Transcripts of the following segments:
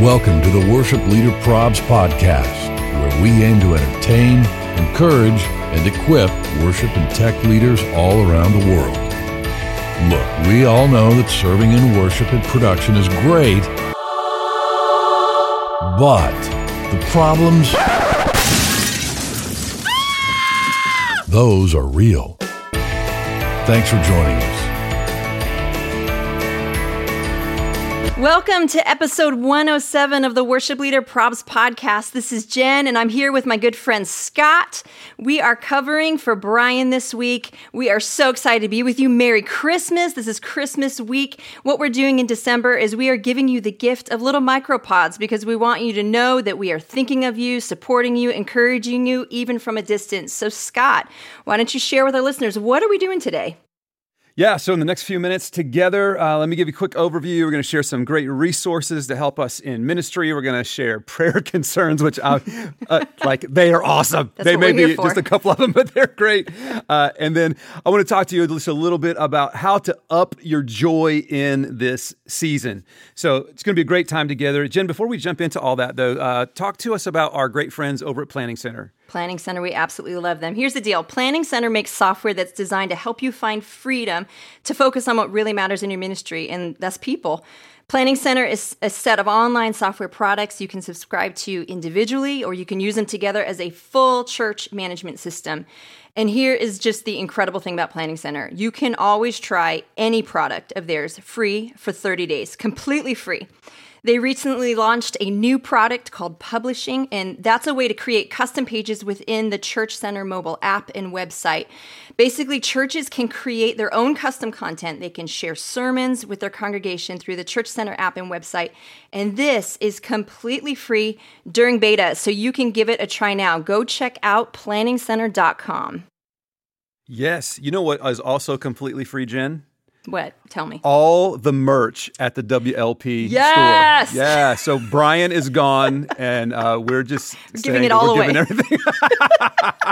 Welcome to the Worship Leader Probs podcast, where we aim to entertain, encourage, and equip worship and tech leaders all around the world. Look, we all know that serving in worship and production is great, but the problems, those are real. Thanks for joining us. Welcome to episode 107 of the Worship Leader Probs podcast. This is Jen, and I'm here with my good friend Scott. We are covering for Brian this week. We are so excited to be with you. Merry Christmas. This is Christmas week. What we're doing in December is we are giving you the gift of little micropods because we want you to know that we are thinking of you, supporting you, encouraging you, even from a distance. So, Scott, why don't you share with our listeners what are we doing today? Yeah, so in the next few minutes together, uh, let me give you a quick overview. We're going to share some great resources to help us in ministry. We're going to share prayer concerns, which I uh, like. They are awesome. That's they may be just a couple of them, but they're great. Uh, and then I want to talk to you just a little bit about how to up your joy in this season. So it's going to be a great time together. Jen, before we jump into all that, though, uh, talk to us about our great friends over at Planning Center. Planning Center, we absolutely love them. Here's the deal Planning Center makes software that's designed to help you find freedom to focus on what really matters in your ministry, and that's people. Planning Center is a set of online software products you can subscribe to individually, or you can use them together as a full church management system. And here is just the incredible thing about Planning Center you can always try any product of theirs free for 30 days, completely free. They recently launched a new product called Publishing, and that's a way to create custom pages within the Church Center mobile app and website. Basically, churches can create their own custom content. They can share sermons with their congregation through the Church Center app and website. And this is completely free during beta, so you can give it a try now. Go check out planningcenter.com. Yes, you know what is also completely free, Jen? What? Tell me. all the merch at the WLP Yes! store. Yeah. So Brian is gone, and uh, we're just Giving it all we're away. Giving everything.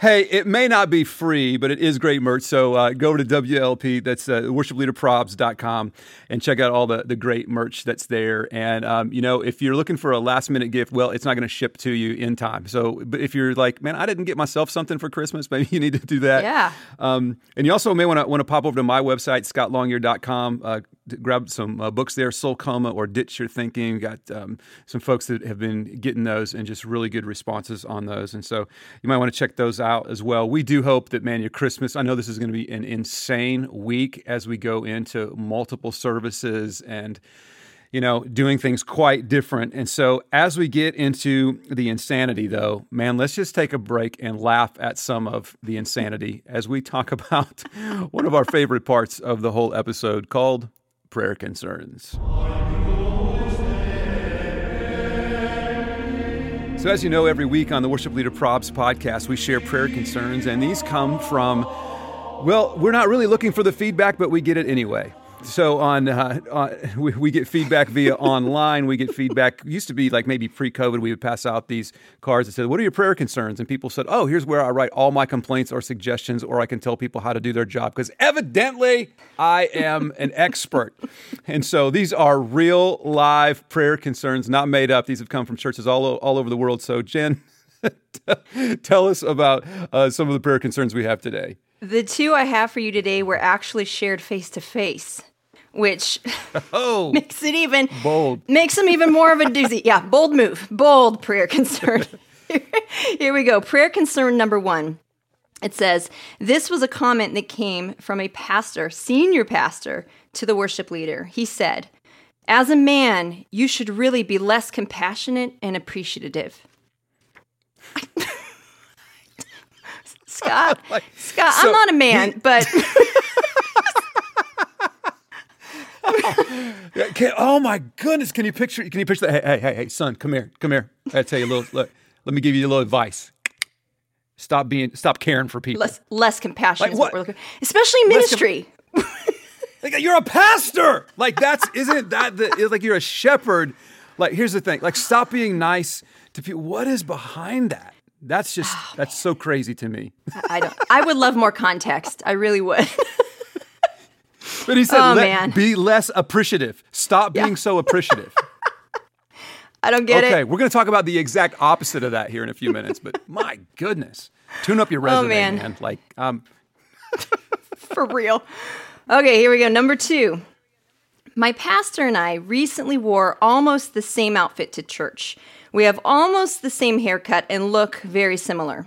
hey, it may not be free, but it is great merch. So uh, go over to WLP. That's uh, worshipleaderprobs.com and check out all the, the great merch that's there. And um, you know, if you're looking for a last minute gift, well, it's not going to ship to you in time. So, but if you're like, man, I didn't get myself something for Christmas, maybe you need to do that. Yeah. Um, and you also may want to want to pop over to my website, scottlongyear.com, uh, grab some uh, books there, Soul Coma or Ditch Your Thinking. Got um, some folks that have been getting those and just really good responses on those. And so you might want to check those out as well. We do hope that, man, your Christmas, I know this is going to be an insane week as we go into multiple services and you know, doing things quite different. And so, as we get into the insanity, though, man, let's just take a break and laugh at some of the insanity as we talk about one of our favorite parts of the whole episode called prayer concerns. So, as you know, every week on the Worship Leader Probs podcast, we share prayer concerns, and these come from, well, we're not really looking for the feedback, but we get it anyway. So on, uh, uh, we, we get feedback via online. We get feedback. It used to be like maybe pre-COVID, we would pass out these cards that said, "What are your prayer concerns?" And people said, "Oh, here's where I write all my complaints or suggestions, or I can tell people how to do their job because evidently I am an expert." And so these are real, live prayer concerns, not made up. These have come from churches all all over the world. So Jen, tell us about uh, some of the prayer concerns we have today. The two I have for you today were actually shared face to face, which Oh, makes it even bold. makes them even more of a doozy. Yeah, bold move, bold prayer concern. Here we go. Prayer concern number one. It says, This was a comment that came from a pastor, senior pastor, to the worship leader. He said, As a man, you should really be less compassionate and appreciative. Scott, Scott, so I'm not a man, but can, oh my goodness! Can you picture? Can you picture that? Hey, hey, hey, hey, son, come here, come here. I tell you a little. Look, let me give you a little advice. Stop being, stop caring for people. less less compassion Like is what what? we're looking especially in Less com- ministry. Like, you're a pastor. Like that's isn't that the, it's like you're a shepherd. Like here's the thing. Like stop being nice to people. What is behind that? That's just Oh, that's so crazy to me. I don't. I would love more context. I really would. But he said, Oh, "Let- man. be less appreciative. Stop being so appreciative. I don't get okay, it. Okay, we're going to talk about the exact opposite of that here in a few minutes. But my goodness, tune up your resume, Oh, man. man. Like, um, For real. Okay, here we go. Number two. My pastor and I recently wore almost the same outfit to church. We have almost the same haircut and look very similar.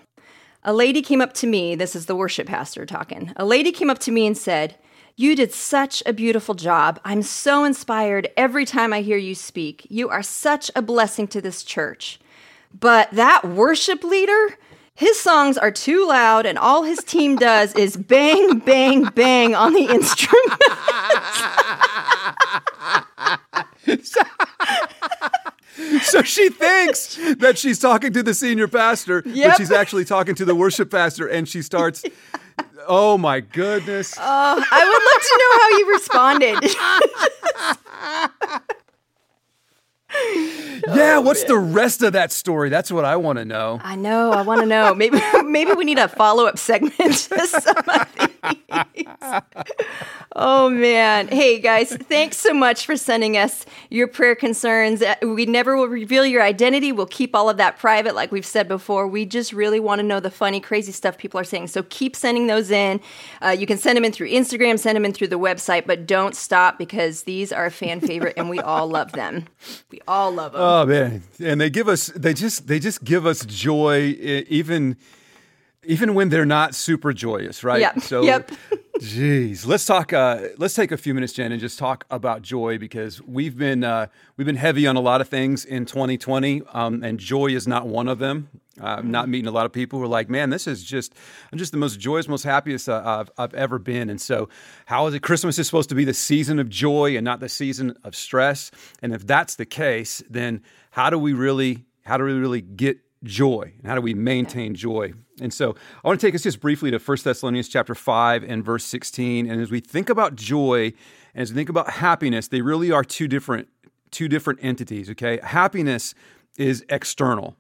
A lady came up to me, this is the worship pastor talking. A lady came up to me and said, You did such a beautiful job. I'm so inspired every time I hear you speak. You are such a blessing to this church. But that worship leader, his songs are too loud, and all his team does is bang, bang, bang on the instrument. so she thinks that she's talking to the senior pastor, Yep. but she's actually talking to the worship pastor, and she starts. Oh my goodness! Oh, I would love to know how you responded. yeah, what's the rest of that story? That's what I want to know. I know. I want to know. Maybe maybe we need a follow up segment to some of these. Oh man! Hey guys, thanks so much for sending us your prayer concerns. Uh, We never will reveal your identity. We'll keep all of that private, like we've said before. We just really want to know the funny, crazy stuff people are saying. So keep sending those in. Uh, you can send them in through Instagram, send them in through the website, but don't stop because these are a fan favorite, and we all love them. We all love them. Oh man, and they give us they just they just give us joy even even when they're not super joyous, right? Yep, So, yep. Geez, let's talk. Uh, let's take a few minutes, Jen, and just talk about joy because we've been uh, we've been heavy on a lot of things in 2020, um, and joy is not one of them. I'm not meeting a lot of people who are like, man, this is just I'm just the most joyous, most happiest uh, I've, I've ever been. And so, how is it? Christmas is supposed to be the season of joy and not the season of stress. And if that's the case, then how do we really how do we really get joy. And how do we maintain joy? And so i want to take us just briefly to 1 thessalonians chapter 5 and verse 16 and as we think about joy and as we think about happiness they really are two different two different entities okay? Happiness is external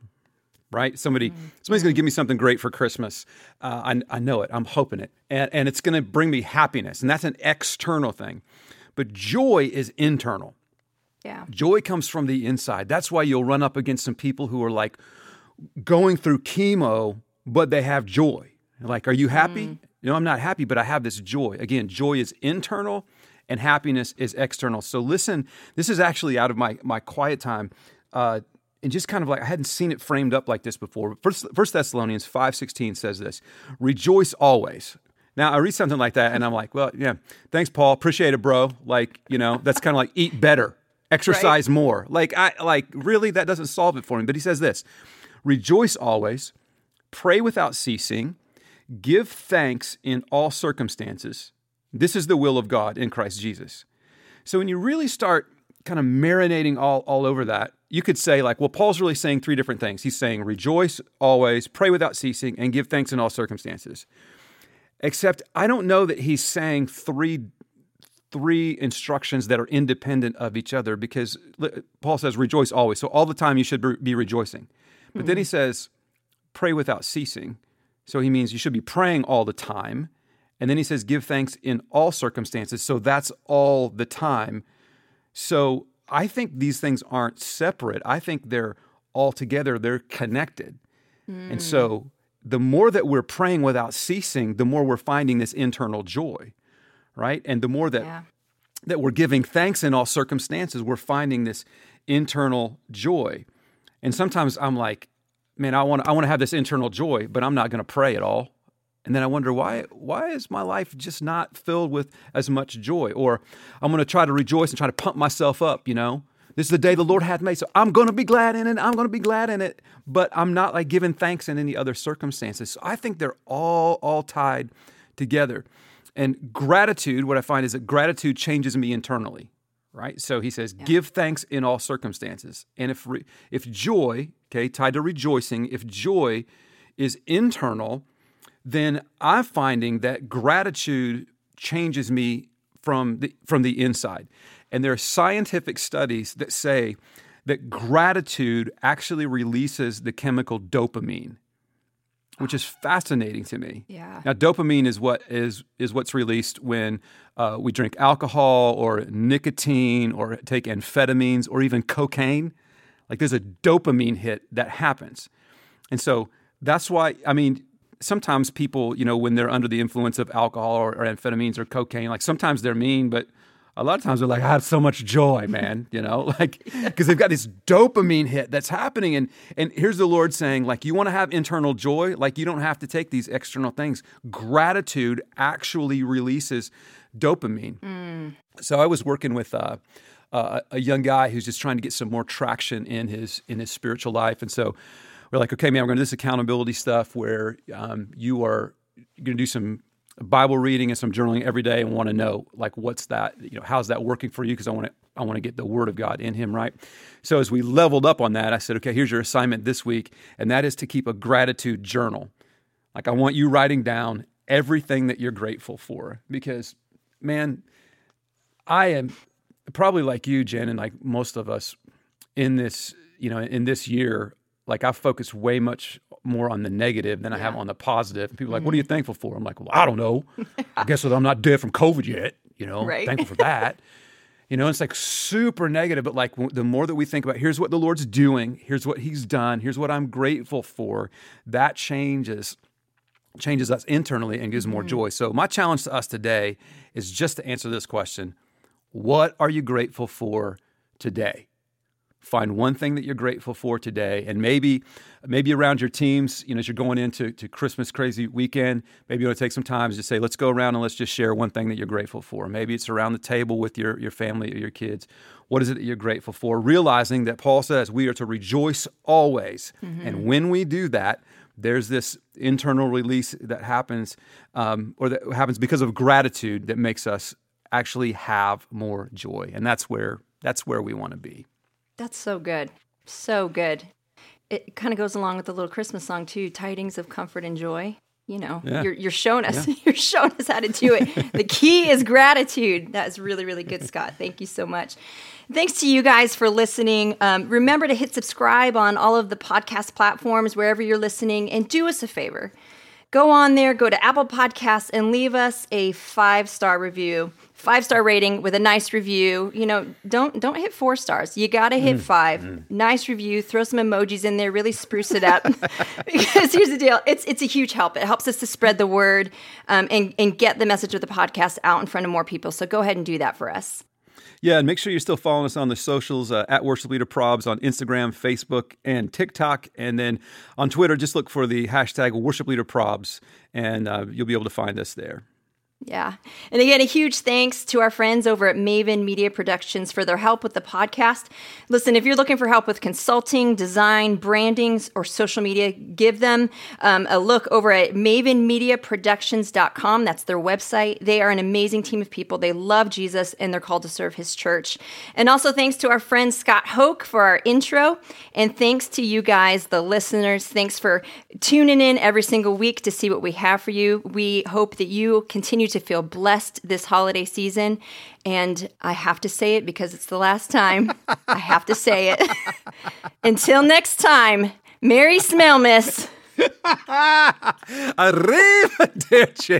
right? Somebody somebody's going to give me something great for christmas. Uh, I, I know it. I'm hoping it. And, and it's going to bring me happiness. And that's an external thing. But joy is internal. Yeah. Joy comes from the inside. That's why you'll run up against some people who are like going through chemo, but they have joy. Like, are you happy? No, I'm not happy, but I have this joy. Again, joy is internal and happiness is external. So listen, this is actually out of my my quiet time. Uh, and just kind of like I hadn't seen it framed up like this before. First, First Thessalonians five sixteen says this: "Rejoice always." Now I read something like that, and I'm like, "Well, yeah, thanks, Paul. Appreciate it, bro." Like, you know, that's kind of like eat better, exercise more. Like, I like really that doesn't solve it for me. But he says this: "Rejoice always, pray without ceasing, give thanks in all circumstances. This is the will of God in Christ Jesus." So when you really start kind of marinating all, all over that, you could say, like, well, Paul's really saying three different things. He's saying, rejoice always, pray without ceasing, and give thanks in all circumstances. Except I don't know that he's saying three three instructions that are independent of each other because Paul says rejoice always. So all the time you should be- rejoicing. But then he hmm. says pray without ceasing. So he means you should be praying all the time. And then he says give thanks in all circumstances. So that's all the time. So I think these things aren't separate. I think they're all together, they're connected. And so hmm. the more that we're praying without ceasing, the more we're finding this internal joy, right? And the more that Yeah. that we're giving thanks in all circumstances, we're finding this internal joy. And sometimes I'm like, man, I want I want to have this internal joy, but I'm not going to pray at all. And then I wonder why why is my life just not filled with as much joy? Or I'm going to try to rejoice and try to pump myself up, you know? This is the day the Lord hath made, so I'm going to be glad in it. I'm going to be glad in it, but I'm not like giving thanks in any other circumstances. So I think they're all all tied together. And gratitude, what I find is that gratitude changes me internally, right? So he says, "Give thanks in all circumstances." And if re- if joy, okay, tied to rejoicing, if joy is internal, then I'm finding that gratitude changes me from the from the inside. And there are scientific studies that say that gratitude actually releases the chemical dopamine, which is fascinating to me. Yeah. Now, dopamine is what is is what's released when uh, we drink alcohol or nicotine or take amphetamines or even cocaine. Like there's a dopamine hit that happens. And so that's why, I mean, sometimes people, you know, when they're under the influence of alcohol or, or amphetamines or cocaine, like sometimes they're mean, but a lot of times they're like, I have so much joy, man, you know, like because they've got this dopamine hit that's happening. And and here's the Lord saying, like, you want to have internal joy, like you don't have to take these external things. Gratitude actually releases dopamine. Mm. So I was working with uh, uh, a young guy who's just trying to get some more traction in his in his spiritual life, and so we're like, okay, man, we're going to do this accountability stuff where um, you are going to do some Bible reading and some journaling every day and want to know like what's that you know how's that working for you? Because I want to I want to get the word of God in him right? So as we leveled up on that I said okay here's your assignment this week and that is to keep a gratitude journal. Like I want you writing down everything that you're grateful for because man I am probably like you Jen and like most of us in this you know in this year like I focus way much more on the negative than yeah. I have on the positive. And people are like, mm-hmm. what are you mm-hmm. thankful for? I'm like, well, I don't know. I guess that I'm not dead from COVID yet. You know, right. thankful for that. you know, it's like super negative, but like the more that we think about, here's what the Lord's doing, here's what He's done, here's what I'm grateful for, that changes changes us internally and gives more mm-hmm. joy. So my challenge to us today is just to answer this question: What are you grateful for today? Find one thing that you're grateful for today, and maybe, maybe around your teams, you know, as you're going into to Christmas crazy weekend, maybe you want to take some time to say, let's go around and let's just share one thing that you're grateful for. Maybe it's around the table with your your family or your kids. What is it that you're grateful for? Realizing that Paul says we are to rejoice always, mm-hmm. and when we do that, there's this internal release that happens, um, or that happens because of gratitude that makes us actually have more joy, and that's where that's where we want to be. That's so good. So good. It kind of goes along with the little Christmas song too, tidings of comfort and joy. You know, yeah. you're, you're showing us, yeah. you're showing us how to do it. the key is gratitude. That is really, really good, Scott. Thank you so much. Thanks to you guys for listening. Um, remember to hit subscribe on all of the podcast platforms wherever you're listening, and do us a favor. Go on there, go to Apple Podcasts, and leave us a five star review five star rating with a nice review. You know, don't don't hit four stars. You got to hit mm, five. Mm. Nice review. Throw some emojis in there. Really spruce it up. because here's the deal: it's it's a huge help. It helps us to spread the word um, and and get the message of the podcast out in front of more people. So go ahead and do that for us. Yeah, and make sure you're still following us on the socials uh, at Worship Leader Probs on Instagram, Facebook, and TikTok. And then on Twitter, just look for the hashtag Worship Leader Probs, and uh, you'll be able to find us there. Yeah. And again, a huge thanks to our friends over at Maven Media Productions for their help with the podcast. Listen, if you're looking for help with consulting, design, branding, or social media, give them um, a look over at mavenmediaproductions.com. That's their website. They are an amazing team of people. They love Jesus and they're called to serve his church. And also thanks to our friend Scott Hoke for our intro. And thanks to you guys, the listeners. Thanks for tuning in every single week to see what we have for you. We hope that you continue continue to feel blessed this holiday season. And I have to say it because it's the last time. I have to say it. Until next time, Merry Smellmas. Arrivederci.